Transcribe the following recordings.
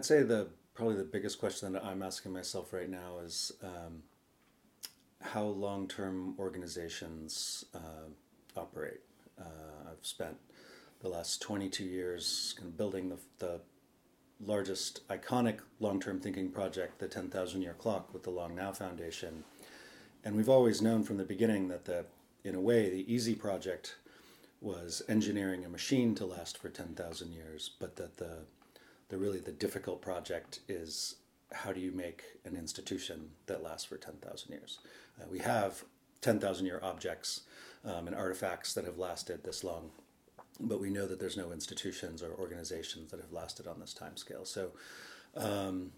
I'd say the probably the biggest question that I'm asking myself right now is um, how long term organizations uh, operate. Uh, I've spent the last 22 years kind of building the, the largest iconic long term thinking project, the 10,000 year clock with the Long Now Foundation. And we've always known from the beginning that the, in a way, the easy project was engineering a machine to last for 10,000 years, but that the, the really the difficult project is how do you make an institution that lasts for 10,000 years? Uh, we have 10,000 year objects um, and artifacts that have lasted this long, but we know that there's no institutions or organizations that have lasted on this time scale. So um,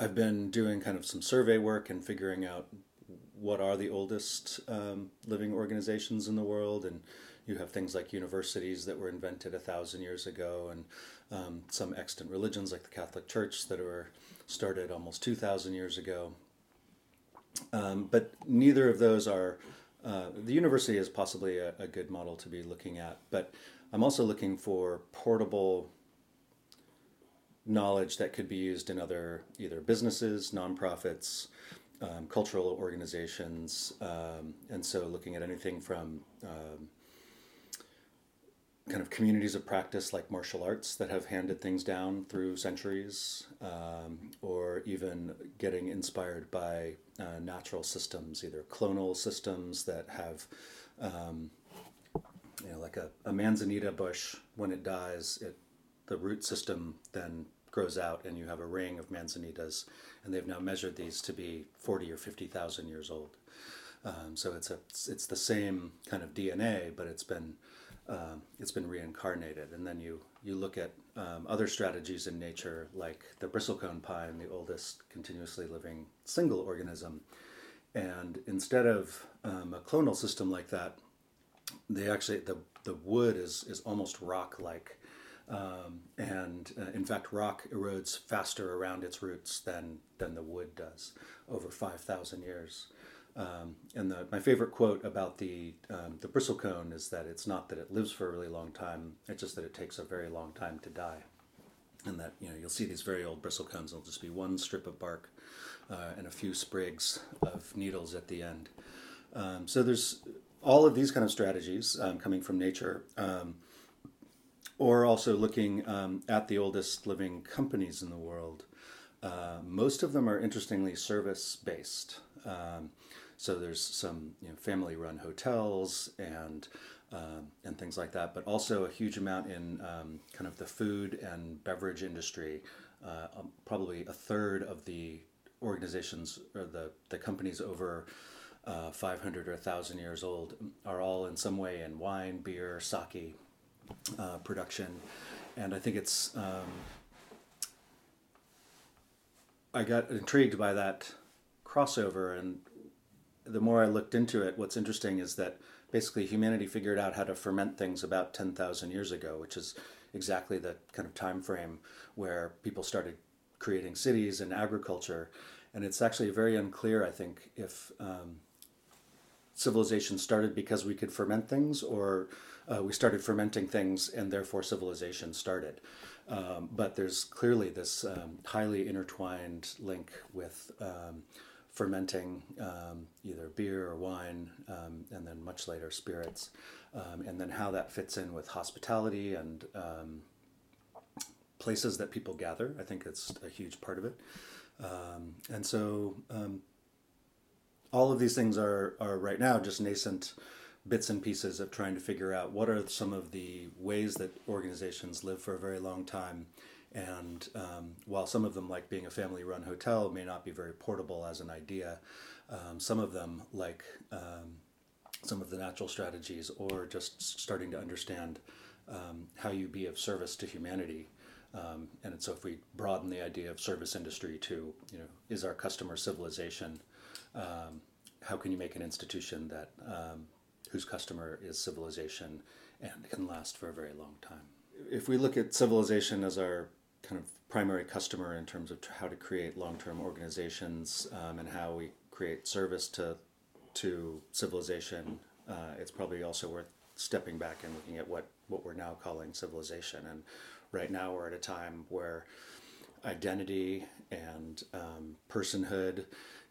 I've been doing kind of some survey work and figuring out what are the oldest um, living organizations in the world and you have things like universities that were invented a thousand years ago and um, some extant religions like the catholic church that were started almost 2000 years ago. Um, but neither of those are uh, the university is possibly a, a good model to be looking at but i'm also looking for portable knowledge that could be used in other either businesses nonprofits um, cultural organizations, um, and so looking at anything from um, kind of communities of practice like martial arts that have handed things down through centuries, um, or even getting inspired by uh, natural systems, either clonal systems that have. Um, you know, like a, a manzanita bush, when it dies, it the root system then grows out and you have a ring of manzanitas, and they've now measured these to be 40 or 50,000 years old. Um, so it's a it's the same kind of DNA, but it's been um, it's been reincarnated. And then you you look at um, other strategies in nature, like the bristlecone pine, the oldest continuously living single organism. And instead of um, a clonal system like that, they actually the the wood is is almost rock like um, and uh, in fact, rock erodes faster around its roots than, than the wood does over 5,000 years. Um, and the, my favorite quote about the, um, the bristlecone is that it's not that it lives for a really long time, it's just that it takes a very long time to die. And that you know you'll see these very old bristlecones. There'll just be one strip of bark uh, and a few sprigs of needles at the end. Um, so there's all of these kind of strategies um, coming from nature. Um, or also looking um, at the oldest living companies in the world. Uh, most of them are interestingly service based. Um, so there's some you know, family run hotels and um, and things like that, but also a huge amount in um, kind of the food and beverage industry. Uh, um, probably a third of the organizations or the, the companies over uh, 500 or 1,000 years old are all in some way in wine, beer, sake, uh, production, and I think it's. Um, I got intrigued by that crossover, and the more I looked into it, what's interesting is that basically humanity figured out how to ferment things about ten thousand years ago, which is exactly the kind of time frame where people started creating cities and agriculture, and it's actually very unclear. I think if um, civilization started because we could ferment things, or uh, we started fermenting things and therefore civilization started. Um, but there's clearly this um, highly intertwined link with um, fermenting um, either beer or wine, um, and then much later spirits, um, and then how that fits in with hospitality and places that people gather. I think it's a huge part of it. and so all of these things are, are right now just nascent bits and pieces of trying to figure out what are some of the ways that organizations live for a very long time. And um, while some of them, like being a family run hotel, may not be very portable as an idea, um, some of them, like um, some of the natural strategies, or just starting to understand um, how you be of service to humanity. Um, and so, if we broaden the idea of service industry to, you know, is our customer civilization? Um, how can you make an institution that whose customer is civilization and can last for a very long time. If we look at civilization as our kind of primary customer in terms of how to create long-term organizations um, and how we create service to to civilization, uh, it's probably also worth stepping back and looking at what what we're now calling civilization. And right now we're at a time where identity and um, personhood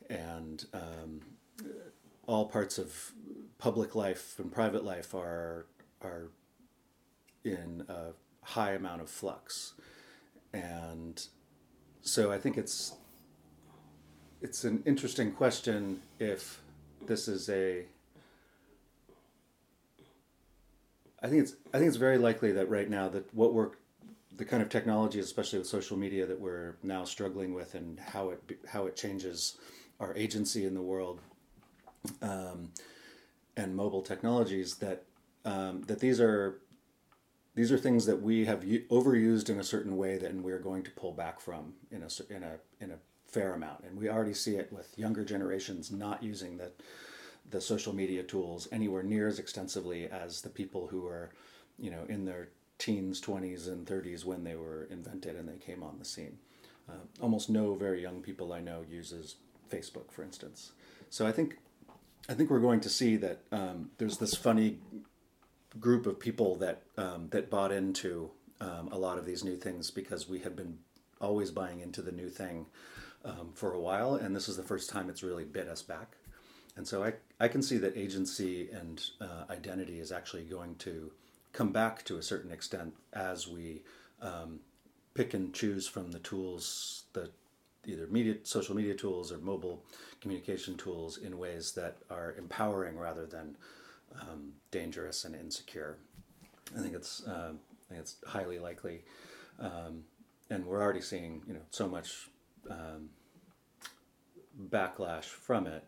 and um, all parts of public life and private life are are in a high amount of flux, and so I think it's it's an interesting question if this is a I think it's I think it's very likely that right now that what we're the kind of technology, especially with social media, that we're now struggling with, and how it how it changes our agency in the world, um, and mobile technologies that um, that these are these are things that we have overused in a certain way that we're going to pull back from in a in a in a fair amount, and we already see it with younger generations not using the the social media tools anywhere near as extensively as the people who are, you know, in their teens, 20s, and 30s when they were invented and they came on the scene. Uh, almost no very young people I know uses Facebook, for instance. So I think I think we're going to see that um, there's this funny group of people that um, that bought into um, a lot of these new things because we had been always buying into the new thing um, for a while, and this is the first time it's really bit us back. And so I, I can see that agency and uh, identity is actually going to come back to a certain extent as we um, pick and choose from the tools, the either media, social media tools or mobile communication tools in ways that are empowering rather than um, dangerous and insecure. I think it's uh, I think it's highly likely, um, and we're already seeing you know so much um, backlash from it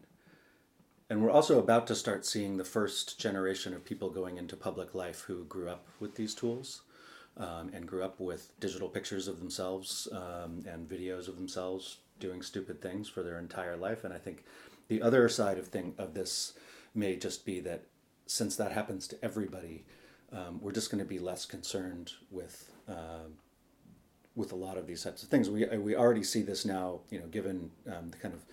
and we're also about to start seeing the first generation of people going into public life who grew up with these tools um, and grew up with digital pictures of themselves um, and videos of themselves doing stupid things for their entire life. And I think the other side of thing of this may just be that since that happens to everybody, um, we're just going to be less concerned with uh, with a lot of these types of things. We we already see this now. You know, given um, the kind of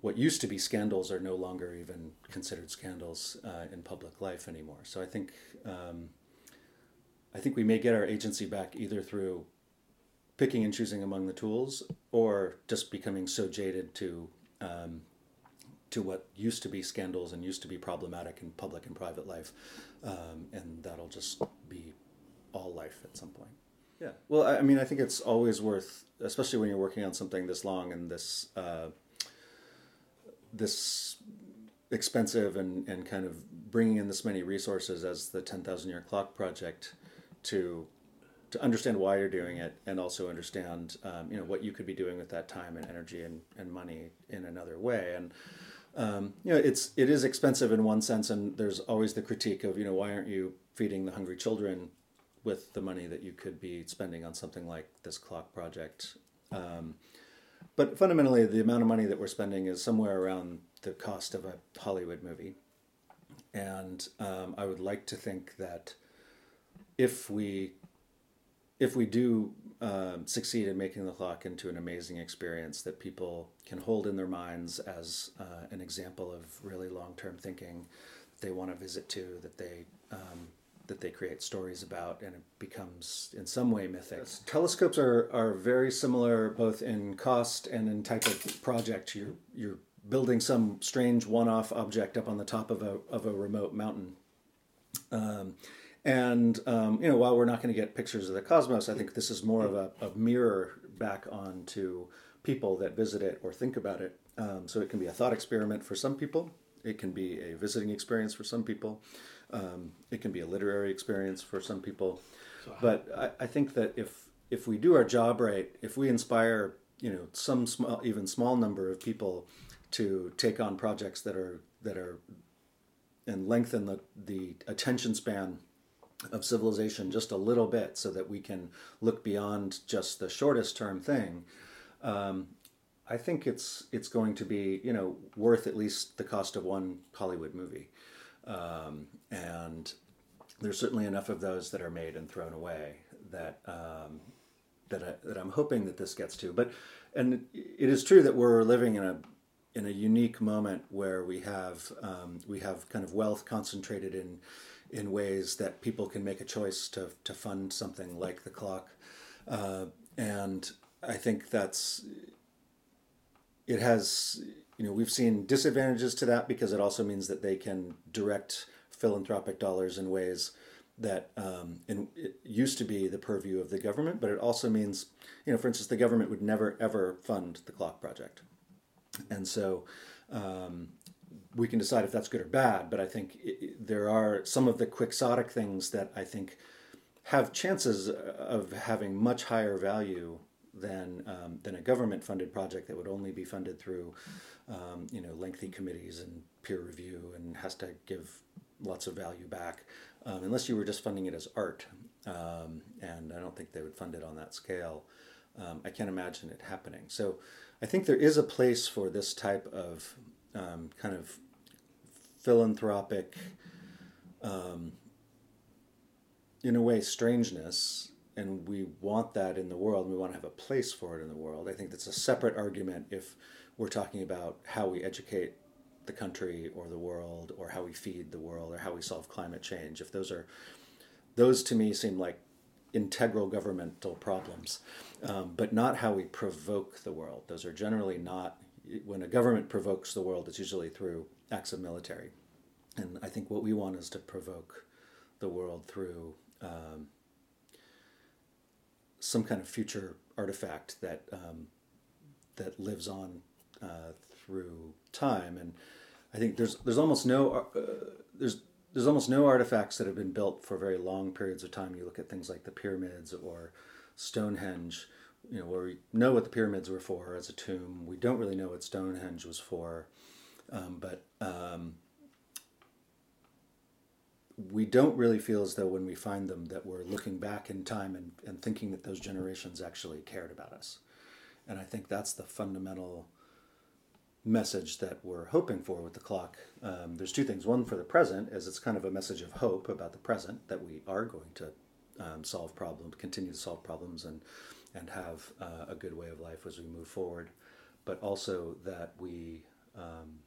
what used to be scandals are no longer even considered scandals uh, in public life anymore. So I think um, I think we may get our agency back either through picking and choosing among the tools, or just becoming so jaded to um, to what used to be scandals and used to be problematic in public and private life, um, and that'll just be all life at some point. Yeah. Well, I, I, mean, I think it's always worth, especially when you're working on something this long and this. Uh, this expensive and, and kind of bringing in this many resources as the 10,000 year clock project to to understand why you're doing it and also understand um, you know what you could be doing with that time and energy and, and money in another way and um, you know it's it is expensive in one sense and there's always the critique of you know why aren't you feeding the hungry children with the money that you could be spending on something like this clock project um, but fundamentally, the amount of money that we're spending is somewhere around the cost of a Hollywood movie. And um, I would like to think that if we if we do um, succeed in making the clock into an amazing experience that people can hold in their minds as uh, an example of really long term thinking that they want to visit to, that they um, that they create stories about, and it becomes in some way mythic. Yes. Telescopes are, are very similar both in cost and in type of project. You're you're building some strange one-off object up on the top of a of a remote mountain. Um, and um, you know, while we're not going to get pictures of the cosmos, I think this is more of a, a mirror back onto people that visit it or think about it. Um, so it can be a thought experiment for some people. It can be a visiting experience for some people. Um, it can be a literary experience for some people, so but I, I, think that if if we do our job right, if we inspire you know some small, even small number of people to take on projects that are that are and lengthen the the attention span of civilization just a little bit, so that we can look beyond just the shortest term thing. Um, I think it's it's going to be you know worth at least the cost of one Hollywood movie. Um, and there's certainly enough of those that are made and thrown away that um, that, I, that I'm hoping that this gets to. But and it is true that we're living in a in a unique moment where we have um, we have kind of wealth concentrated in in ways that people can make a choice to, to fund something like the clock. Uh, and I think that's, it has, you know, we've seen disadvantages to that because it also means that they can direct philanthropic dollars in ways that um, in, it used to be the purview of the government, but it also means, you know, for instance, the government would never ever fund the clock project. And so um, we can decide if that's good or bad, but I think it, there are some of the quixotic things that I think have chances of having much higher value than um, than a government funded project that would only be funded through um, you know lengthy committees and peer review and has to give lots of value back um, unless you were just funding it as art um, and I don't think they would fund it on that scale um, I can't imagine it happening. So I think there is a place for this type of um, kind of philanthropic, um, in a way, strangeness, and we want that in the world. We want to have a place for it in the world. I think that's a separate argument if we're talking about how we educate the country or the world, or how we feed the world, or how we solve climate change. If those are, those to me seem like integral governmental problems, um, but not how we provoke the world. Those are generally not when a government provokes the world, it's usually through acts of military. And I think what we want is to provoke the world through um, some kind of future artifact that um, that lives on uh, through time. And I think there's there's almost no uh, there's there's almost no artifacts that have been built for very long periods of time. You look at things like the pyramids or Stonehenge you know, where we know what the pyramids were for as a tomb. We don't really know what Stonehenge was for, um, but um, we don't really feel as though when we find them that we're looking back in time and, and thinking that those generations actually cared about us. And I think that's the fundamental message that we're hoping for with the clock. Um, there's two things. One for the present is it's kind of a message of hope about the present that we are going to um, solve problems, continue to solve problems, and and have uh, a good way of life as we move forward, but also that we, um,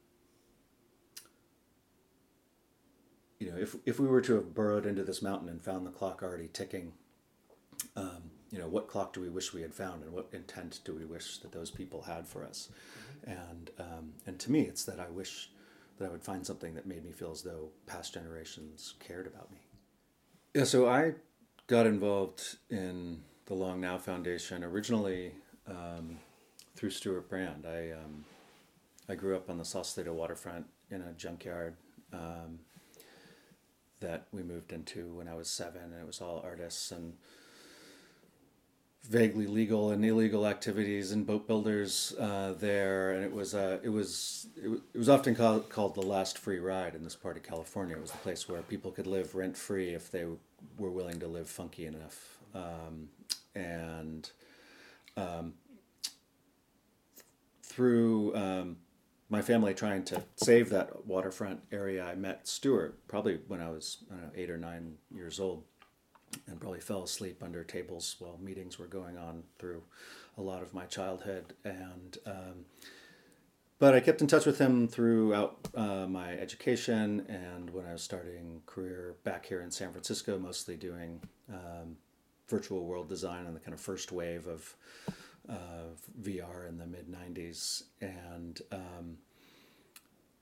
you know, if, if we were to have burrowed into this mountain and found the clock already ticking, um, you know, what clock do we wish we had found, and what intent do we wish that those people had for us? Mm-hmm. And um, and to me, it's that I wish that I would find something that made me feel as though past generations cared about me. Yeah, so I got involved in the Long Now Foundation originally um, through Stewart Brand. I um, I grew up on the Sausalito waterfront in a junkyard um, that we moved into when I was seven, and it was all artists and vaguely legal and illegal activities and boat builders uh, there, and it was uh, it was it was often called, called the last free ride in this part of California. It was the place where people could live rent free if they were willing to live funky enough. Um, and um, through um, my family trying to save that waterfront area, I met Stewart probably when I was I know, eight or nine years old, and probably fell asleep under tables while meetings were going on through a lot of my childhood. And um, but I kept in touch with him throughout uh, my education and when I was starting career back here in San Francisco, mostly doing um, virtual world design and the kind of first wave of uh, VR in the mid 90s. And um,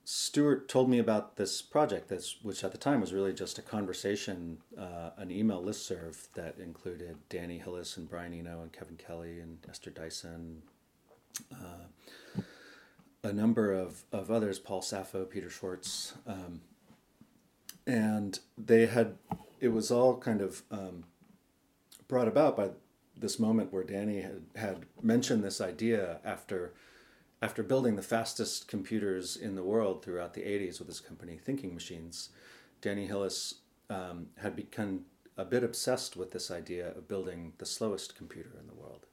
Stewart told me about this project, which at the time was really just a conversation, uh, an email listserv that included Danny Hillis and Brian Eno and Kevin Kelly and Esther Dyson, uh, a number of, of others, Paul Saffo, Peter Schwartz. Um, and they had, it was all kind of um, brought about by this moment where Danny had, had mentioned this idea after after building the fastest computers in the world throughout the 80s with his company Thinking Machines, Danny Hillis um, had become a bit obsessed with this idea of building the slowest computer in the world.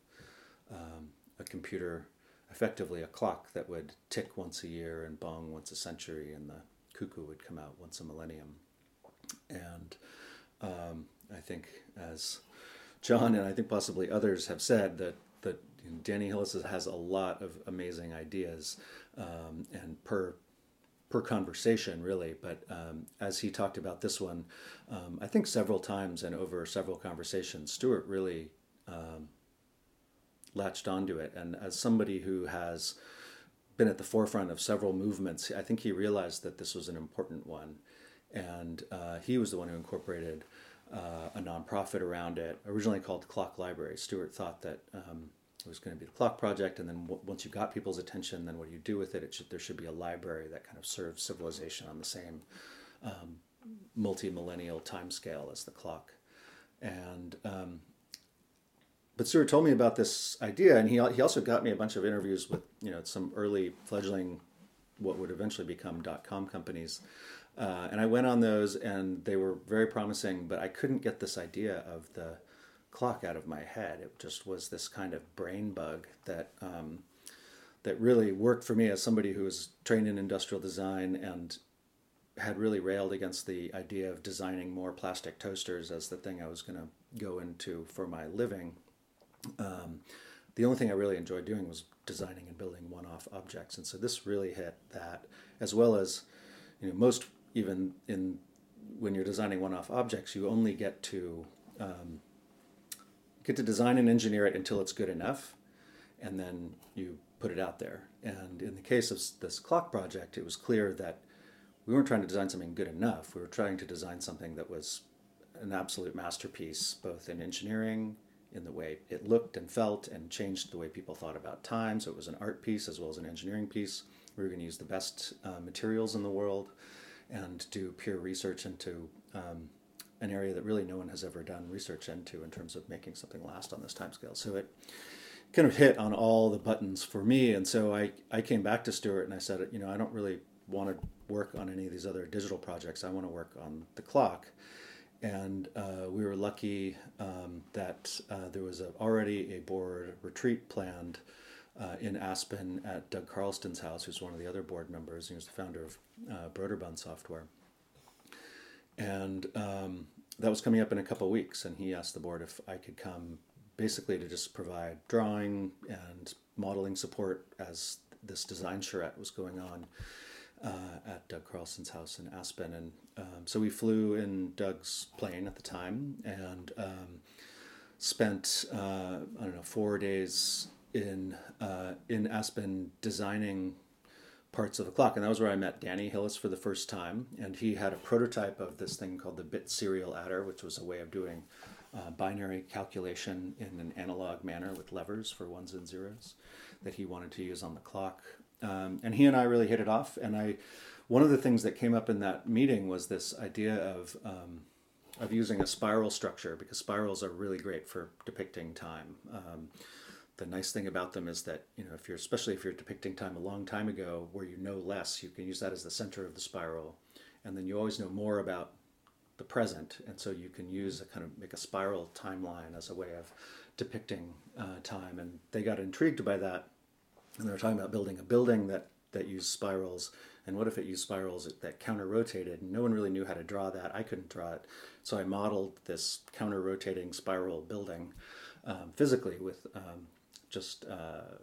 Um, a computer, effectively a clock that would tick once a year and bong once a century, and the cuckoo would come out once a millennium. And um, I think as John and I think possibly others have said that that Danny Hillis has a lot of amazing ideas, um, and per per conversation, really. But um, as he talked about this one, um, I think several times and over several conversations, Stewart really um, latched onto it. And as somebody who has been at the forefront of several movements, I think he realized that this was an important one. And uh, he was the one who incorporated uh, a nonprofit around it, originally called Clock Library. Stewart thought that um, it was going to be the clock project, and then w- once you got people's attention, then what do you do with it? it should, there should be a library that kind of serves civilization on the same um, multi millennial time scale as the clock. And um, but Stewart told me about this idea, and he he also got me a bunch of interviews with you know some early fledgling, what would eventually become dot com companies, uh, and I went on those, and they were very promising. But I couldn't get this idea of the clock out of my head. It just was this kind of brain bug that um, that really worked for me as somebody who was trained in industrial design and had really railed against the idea of designing more plastic toasters as the thing I was going to go into for my living um, the only thing I really enjoyed doing was designing and building one-off objects, and so this really hit that, as well as, you know, most even in when you're designing one-off objects, you only get to um, get to design and engineer it until it's good enough, and then you put it out there. And in the case of this clock project, it was clear that we weren't trying to design something good enough. We were trying to design something that was an absolute masterpiece, both in engineering in the way it looked and felt and changed the way people thought about time. So it was an art piece as well as an engineering piece. We were going to use the best uh, materials in the world and do peer research into um, an area that really no one has ever done research into in terms of making something last on this time scale. So it kind of hit on all the buttons for me. And so I, I came back to Stewart and I said, you know, I don't really want to work on any of these other digital projects. I want to work on the clock and uh, we were lucky um, that uh, there was a, already a board retreat planned uh, in Aspen at Doug Carlston's house, who's one of the other board members. And he was the founder of uh, Broderbund Software. And um, that was coming up in a couple weeks, and he asked the board if I could come basically to just provide drawing and modeling support as this design charrette was going on uh, at Doug Carlston's house in Aspen. And um, so we flew in Doug's plane at the time and um, spent, uh, I don't know, four days in, uh, in Aspen designing parts of the clock. And that was where I met Danny Hillis for the first time. And he had a prototype of this thing called the bit serial adder, which was a way of doing uh, binary calculation in an analog manner with levers for ones and zeros that he wanted to use on the clock. Um, and he and I really hit it off. And I, one of the things that came up in that meeting was this idea of um, of using a spiral structure because spirals are really great for depicting time. Um, the nice thing about them is that you know if you're especially if you're depicting time a long time ago where you know less, you can use that as the center of the spiral, and then you always know more about the present, and so you can use a kind of make a spiral timeline as a way of depicting uh, time. And they got intrigued by that and they were talking about building a building that that used spirals. And what if it used spirals that counter rotated no one really knew how to draw that. I couldn't draw it. So i modeled this counter rotating spiral building um, physically with um, just uh,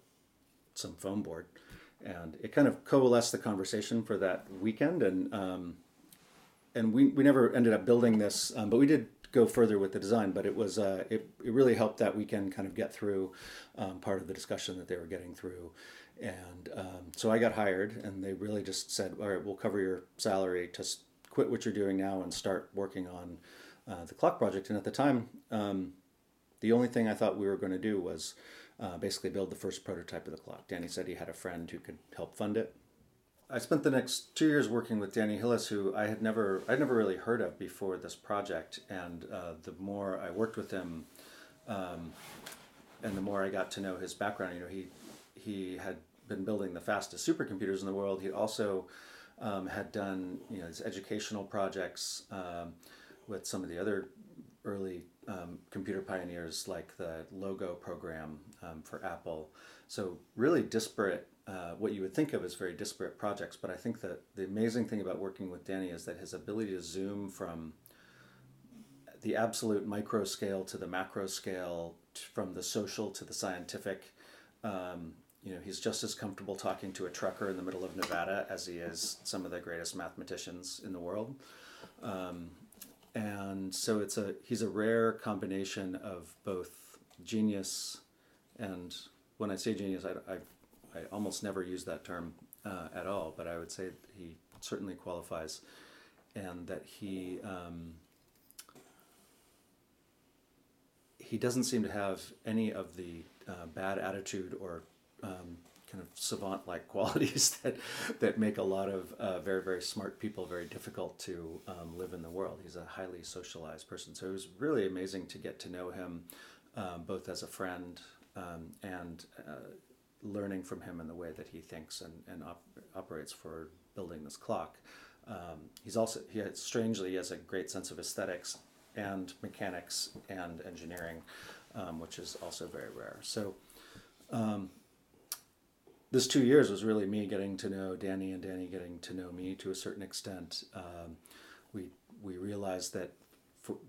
some foam board and it kind of coalesced the conversation for that weekend and um, and we, we never ended up building this um, but we did go further with the design but it was uh, it, it really helped that weekend kind of get through um, part of the discussion that they were getting through. And um, so I got hired, and they really just said, "All right, we'll cover your salary. Just quit what you're doing now and start working on uh, the clock project." And at the time, um, the only thing I thought we were going to do was uh, basically build the first prototype of the clock. Danny said he had a friend who could help fund it. I spent the next two years working with Danny Hillis, who I had never I'd never really heard of before this project. And uh, the more I worked with him, um, and the more I got to know his background, you know, he he had been building the fastest supercomputers in the world. He also um, had done you know his educational projects um, with some of the other early um, computer pioneers, like the Logo program um, for Apple. So really disparate. Uh, what you would think of as very disparate projects, but I think that the amazing thing about working with Danny is that his ability to zoom from the absolute micro scale to the macro scale from the social to the scientific um, you know, he's just as comfortable talking to a trucker in the middle of Nevada as he is some of the greatest mathematicians in the world. Um, and so it's a he's a rare combination of both genius and when I say genius, I, I, I almost never use that term uh, at all, but I would say he certainly qualifies, and that he um, he doesn't seem to have any of the uh, bad attitude or um, kind of savant-like qualities that that make a lot of uh, very very smart people very difficult to um, live in the world. He's a highly socialized person, so it was really amazing to get to know him um, both as a friend um, and uh, learning from him in the way that he thinks and, and op- operates for building this clock. Um, he's also he has, strangely he has a great sense of aesthetics and mechanics and engineering, um, which is also very rare. So um, this two years was really me getting to know Danny and Danny getting to know me to a certain extent. Um, we we realized that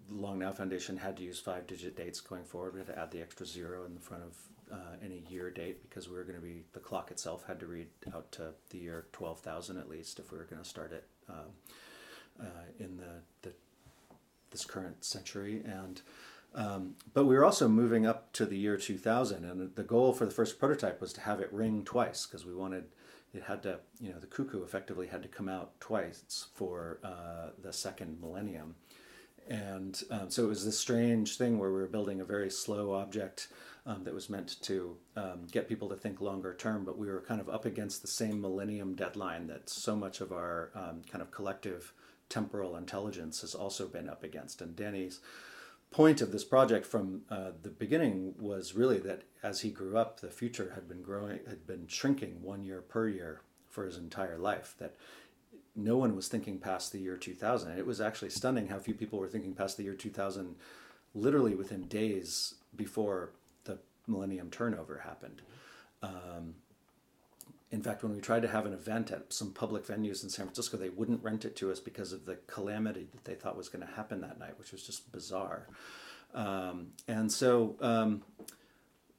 Long Now Foundation had to use five digit dates going forward. We had to add the extra zero in the front of uh, any year date because we were going to be the clock itself had to read out to the year twelve thousand at least if we were going to start it um, uh, in the, the this current century and. Um, but we were also moving up to the year 2000, and the goal for the first prototype was to have it ring twice because we wanted it had to, you know, the cuckoo effectively had to come out twice for uh, the second millennium. And um, so it was this strange thing where we were building a very slow object um, that was meant to um, get people to think longer term, but we were kind of up against the same millennium deadline that so much of our um, kind of collective temporal intelligence has also been up against. And Danny's point of this project from uh, the beginning was really that as he grew up, the future had been growing, had been shrinking one year per year for his entire life. That no one was thinking past the year 2000. It was actually stunning how few people were thinking past the year 2000, literally within days before the millennium turnover happened. Um, in fact, when we tried to have an event at some public venues in San Francisco, they wouldn't rent it to us because of the calamity that they thought was going to happen that night, which was just bizarre. Um, and so um,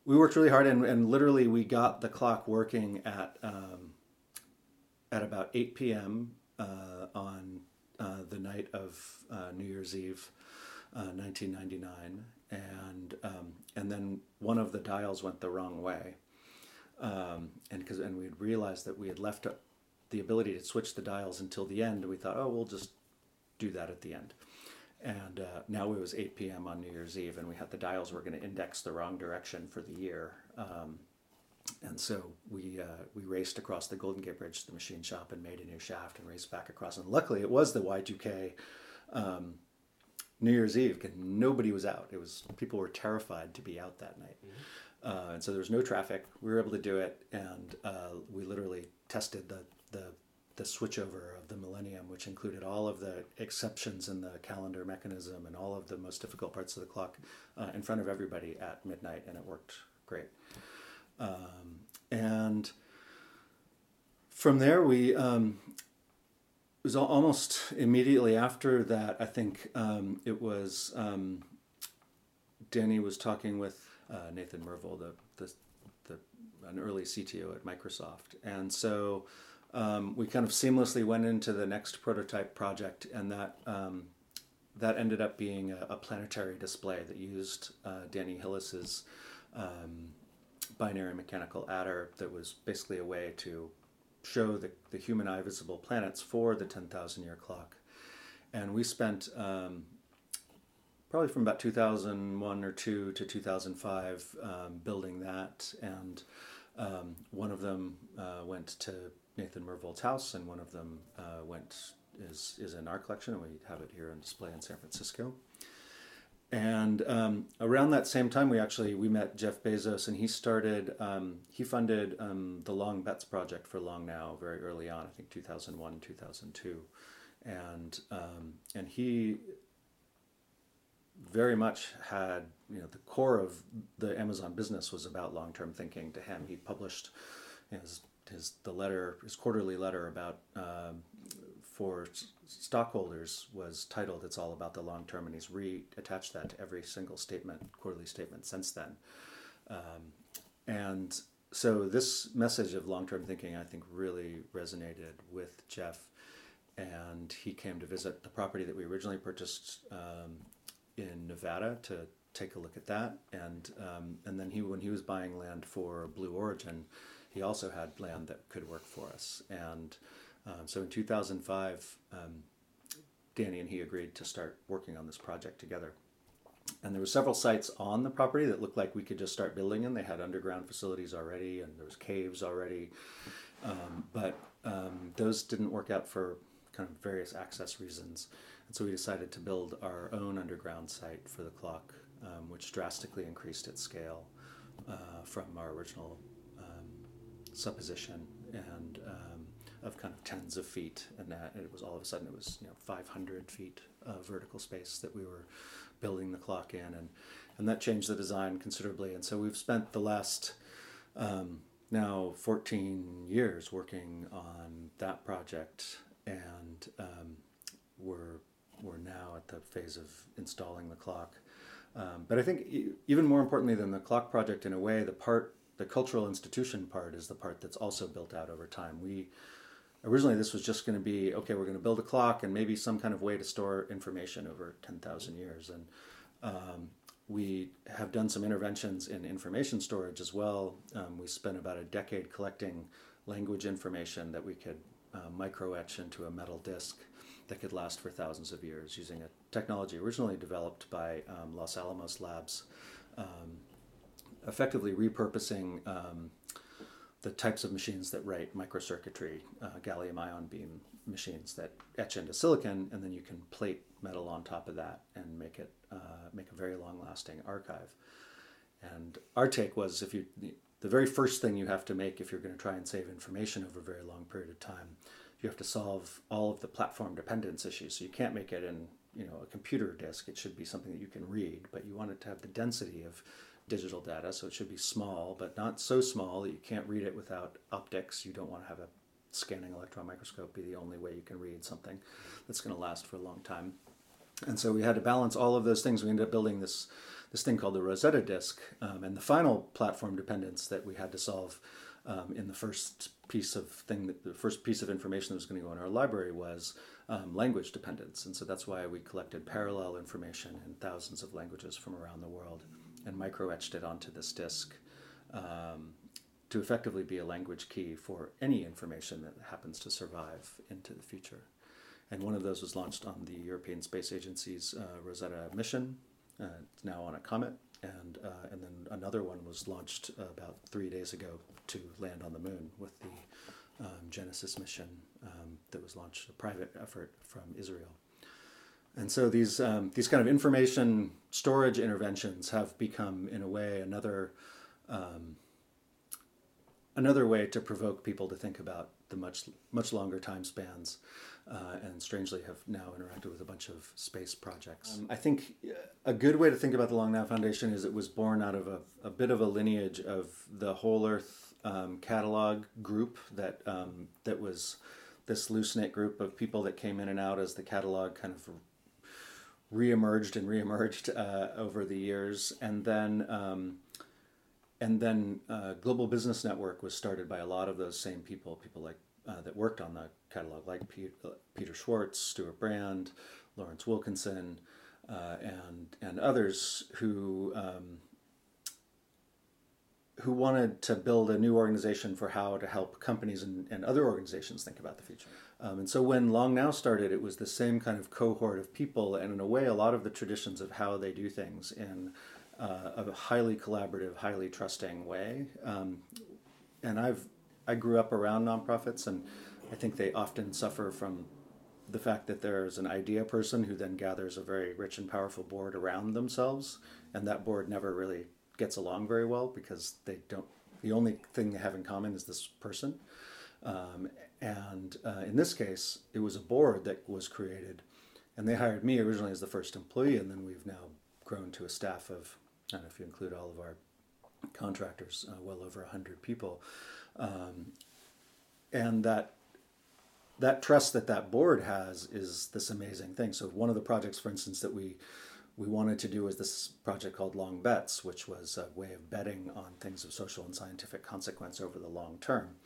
we worked really hard, and, and, literally we got the clock working at um, at about 8 p.m. Uh, on uh, the night of uh, New Year's Eve, 1999, uh, and um, and then one of the dials went the wrong way um, and because and we realized that we had left the ability to switch the dials until the end. We thought, oh, we'll just do that at the end. And uh, now it was 8 p.m. on New Year's Eve, and we had the dials were going to index the wrong direction for the year. Um, and so we uh, we raced across the Golden Gate Bridge to the machine shop and made a new shaft and raced back across. And luckily, it was the Y2K um, New Year's Eve, because nobody was out. It was people were terrified to be out that night. Mm-hmm. Uh, and so there was no traffic. We were able to do it, and uh, we literally tested the, the the switchover of the millennium, which included all of the exceptions in the calendar mechanism and all of the most difficult parts of the clock uh, in front of everybody at midnight, and it worked great. Um, and from there, we um, it was almost immediately after that. I think um, it was um, Danny was talking with uh, Nathan Myhrvold, the, the, the, an early CTO at Microsoft. And so um, we kind of seamlessly went into the next prototype project, and that um, that ended up being a, a, planetary display that used uh, Danny Hillis's um, binary mechanical adder that was basically a way to show the, the human eye visible planets for the 10,000 year clock. And we spent um, probably from about 2001 or 2 to 2005 um, building that. And um, one of them uh, went to nathan myhrvold's house and one of them uh, went is, is in our collection and we have it here on display in san francisco. And um, around that same time we actually we met jeff bezos and he started um, he funded um, the long bets project for long now very early on i think 2001 2002 and um, and he very much had you know the core of the Amazon business was about long term thinking. To him, he published his his the letter his quarterly letter about um, for stockholders was titled "It's all about the long term," and he's reattached that to every single statement quarterly statement since then. Um, and so this message of long-term thinking, I think, really resonated with Jeff, and he came to visit the property that we originally purchased um, in Nevada to take a look at that, and um, and then he when he was buying land for Blue Origin, he also had land that could work for us, and um, so in 2005, um, Danny and he agreed to start working on this project together. And there were several sites on the property that looked like we could just start building in. They had underground facilities already, and there was caves already, um, but um, those didn't work out for kind of various access reasons. And so we decided to build our own underground site for the clock, um, which drastically increased its scale uh, from our original um, supposition and um, of kind of tens of feet. And that it was all of a sudden it was you know 500 feet of vertical space that we were building the clock in, and and that changed the design considerably. And so we've spent the last um, now 14 years working on that project, and um, we're we're now at the phase of installing the clock. Um, but I think even more importantly than the clock project, in a way, the part, the cultural institution part, is the part that's also built out over time. We originally this was just going to be okay. We're going to build a clock and maybe some kind of way to store information over ten thousand years, and um, we have done some interventions in information storage as well. Um, we spent about a decade collecting language information that we could uh, micro etch into a metal disk that could last for thousands of years using a technology originally developed by um, Los Alamos Labs, um, effectively repurposing um, the types of machines that write microcircuitry, uh, gallium ion beam machines that etch into silicon, and then you can plate metal on top of that and make it uh, make a very long lasting archive. And our take was if you the very first thing you have to make if you're going to try and save information over a very long period of time you have to solve all of the platform dependence issues. So you can't make it in you know a computer disk. It should be something that you can read, but you want it to have the density of digital data. So it should be small, but not so small that you can't read it without optics. You don't want to have a scanning electron microscope be the only way you can read something that's going to last for a long time. And so we had to balance all of those things. We ended up building this this thing called the Rosetta disk, um, and the final platform dependence that we had to solve um, in the first piece of thing that the first piece of information that was going to go in our library was um, language dependence. And so that's why we collected parallel information in thousands of languages from around the world and micro etched it onto this disk um, to effectively be a language key for any information that happens to survive into the future. And one of those was launched on the european space agency's uh, rosetta mission. Uh, it's now on a comet and uh, and then another one was launched about three days ago to land on the moon with the um, Genesis mission um, that was launched, a private effort from Israel. And so these um, these kind of information storage interventions have become, in a way, another um, another way to provoke people to think about the much much longer time spans uh, and strangely have now interacted with a bunch of space projects. Um, I think a good way to think about the Long Now Foundation is it was born out of a, a bit of a lineage of the Whole Earth um, catalog group that um, that was this loose knit group of people that came in and out as the catalog kind of reemerged and reemerged uh, over the years, and then um, and then uh, Global Business Network was started by a lot of those same people, people like uh, that worked on the catalog, like Peter Schwartz, Stewart Brand, Lawrence Wilkinson, uh, and and others who um, who wanted to build a new organization for how to help companies and, and other organizations think about the future. Um, and so when Long Now started, it was the same kind of cohort of people, and in a way, a lot of the traditions of how they do things in uh, a highly collaborative, highly trusting way. Um, and I've I grew up around nonprofits, and I think they often suffer from the fact that there's an idea person who then gathers a very rich and powerful board around themselves, and that board never really gets along very well because they don't. The only thing they have in common is this person. Um, and uh, in this case, it was a board that was created, and they hired me originally as the first employee, and then we've now grown to a staff of, If you include all of our contractors, uh, well over 100 people. Um, and that that trust that that board has is this amazing thing. So one of the projects, for instance, that we we wanted to do was this project called Long Bets, which was a way of betting on things of social and scientific consequence over the long term.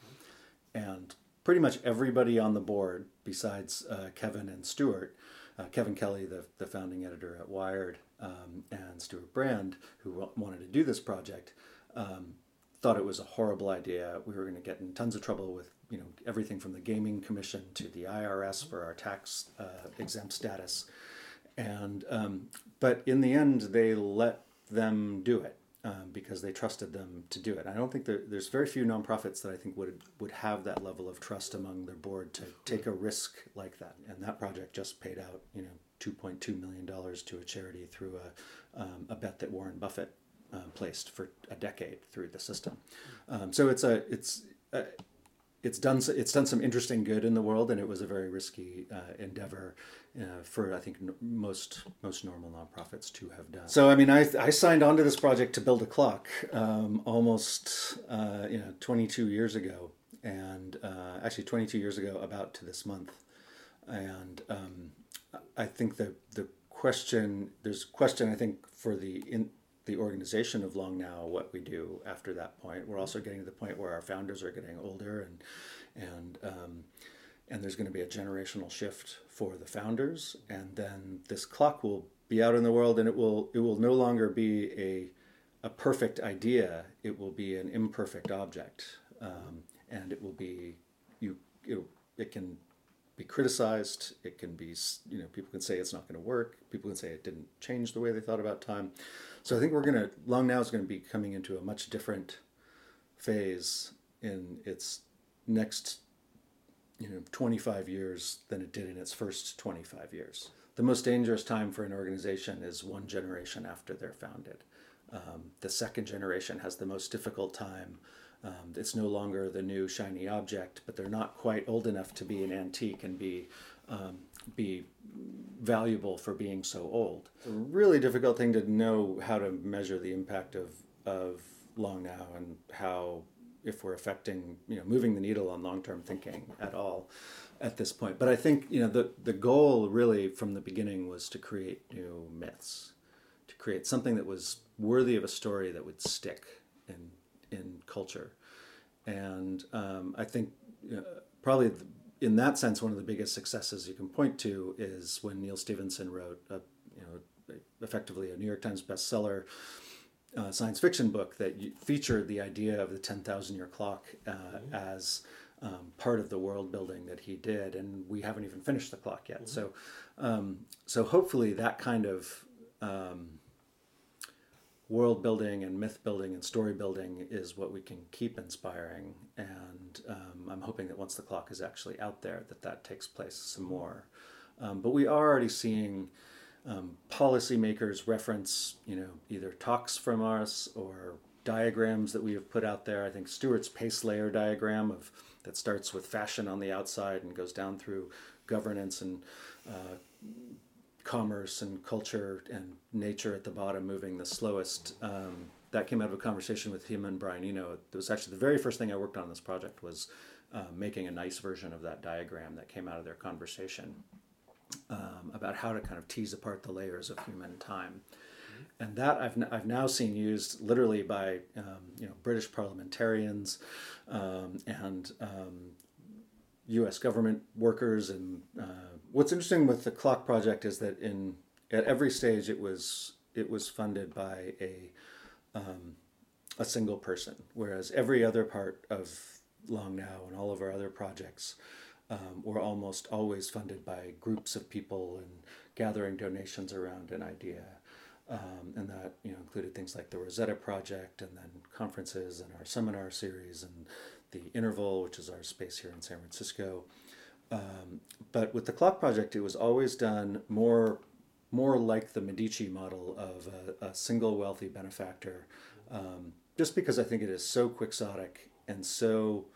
And pretty much everybody on the board, besides uh, Kevin and Stewart, uh, Kevin Kelly, the, the founding editor at Wired, um, and Stewart Brand, who wanted to do this project, um, thought it was a horrible idea. We were going to get in tons of trouble with you know everything from the Gaming Commission to the IRS for our tax uh, exempt status, and um, but in the end they let them do it um, because they trusted them to do it. I don't think there, there's very few nonprofits that I think would would have that level of trust among their board to take a risk like that. And that project just paid out you know 2.2 million dollars to a charity through a um, a bet that Warren Buffett uh, placed for a decade through the system. Um, so it's a it's a, it's done it's done some interesting good in the world, and it was a very risky uh, endeavor uh, for I think n- most most normal nonprofits to have done. So I mean, I I signed on to this project to build a clock um, almost uh, you know 22 years ago, and uh, actually 22 years ago, about to this month, and um, I think the the question there's question I think for the in the organization of Long Now, what we do after that point. We're also getting to the point where our founders are getting older, and and um, and there's going to be a generational shift for the founders, and then this clock will be out in the world, and it will it will no longer be a a perfect idea. It will be an imperfect object, um, and it will be you it, it can be criticized. It can be, you know, people can say it's not going to work. People can say it didn't change the way they thought about time. So I think we're going to, Long Now is going to be coming into a much different phase in its next, you know, 25 years than it did in its first 25 years. The most dangerous time for an organization is one generation after they're founded. Um, the second generation has the most difficult time um, it's no longer the new shiny object, but they're not quite old enough to be an antique and be um, be valuable for being so old. It's a really difficult thing to know how to measure the impact of of long now and how if we're affecting you know moving the needle on long term thinking at all at this point. But I think you know the the goal really from the beginning was to create new myths, to create something that was worthy of a story that would stick and in culture. And um, I think uh, probably in that sense, one of the biggest successes you can point to is when Neal Stephenson wrote, a, you know, effectively a New York Times bestseller uh, science fiction book that featured the idea of the 10,000 year clock uh, mm-hmm. as um, part of the world building that he did. And we haven't even finished the clock yet. Mm-hmm. So, um, so hopefully that kind of um, world building and myth building and story building is what we can keep inspiring. And um, i'm hoping that once the clock is actually out there that that takes place some more. Um, but we are already seeing um, policymakers reference you know either talks from us or diagrams that we have put out there. I think Stewart's pace layer diagram of that starts with fashion on the outside and goes down through governance and uh, commerce and culture and nature at the bottom moving the slowest. Um, that came out of a conversation with him and Brian Eno. It was actually the very first thing I worked on this project was uh, making a nice version of that diagram that came out of their conversation um, about how to kind of tease apart the layers of human time. And that I've, n- I've now seen used literally by um, you know British parliamentarians um, and U.S. Um, government workers and uh, what's interesting with the clock project is that in at every stage it was it was funded by a um, a single person, whereas every other part of Long Now and all of our other projects um, were almost always funded by groups of people and gathering donations around an idea. Um, and that you know included things like the Rosetta Project, and then conferences and our seminar series, and the Interval, which is our space here in San Francisco, um, but with the clock project, it was always done more more like the Medici model of a, a single wealthy benefactor, um, just because I think it is so quixotic and so,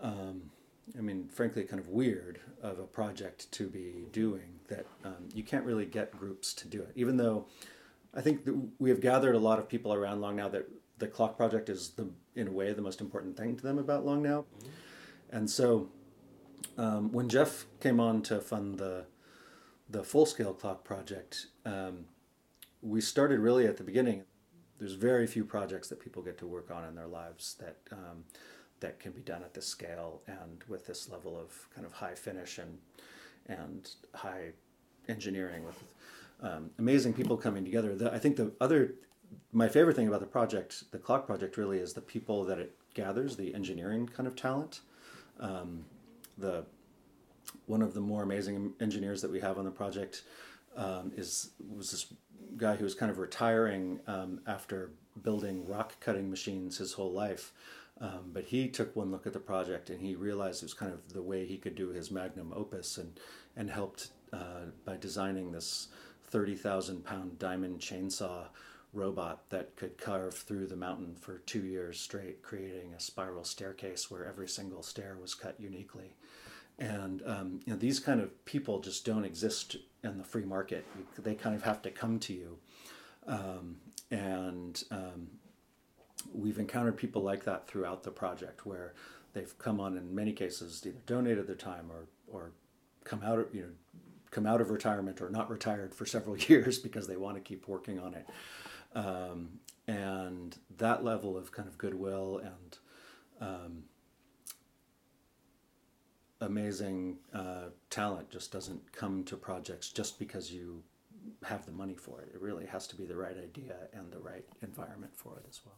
um, I mean, frankly, kind of weird of a project to be doing that um, you can't really get groups to do it. Even though I think we have gathered a lot of people around Long Now that the clock project is the in a way the most important thing to them about Long Now, mm-hmm. and so um, when Jeff came on to fund the the full scale clock project, um, we started really at the beginning. There's very few projects that people get to work on in their lives that um, that can be done at this scale and with this level of kind of high finish and and high engineering with um, amazing people coming together. The, I think the other my favorite thing about the project, the clock project, really is the people that it gathers, the engineering kind of talent. Um, the one of the more amazing engineers that we have on the project um, is was this guy who was kind of retiring um, after building rock cutting machines his whole life. Um, but he took one look at the project and he realized it was kind of the way he could do his magnum opus and and helped uh, by designing this thirty thousand pound diamond chainsaw robot that could carve through the mountain for two years straight, creating a spiral staircase where every single stair was cut uniquely. And um, you know, these kind of people just don't exist in the free market. They kind of have to come to you. Um, and um, we've encountered people like that throughout the project where they've come on in many cases either donated their time or, or come out of, you know, come out of retirement or not retired for several years because they want to keep working on it. Um, and that level of kind of goodwill and um, amazing uh, talent just doesn't come to projects just because you have the money for it. It really has to be the right idea and the right environment for it as well.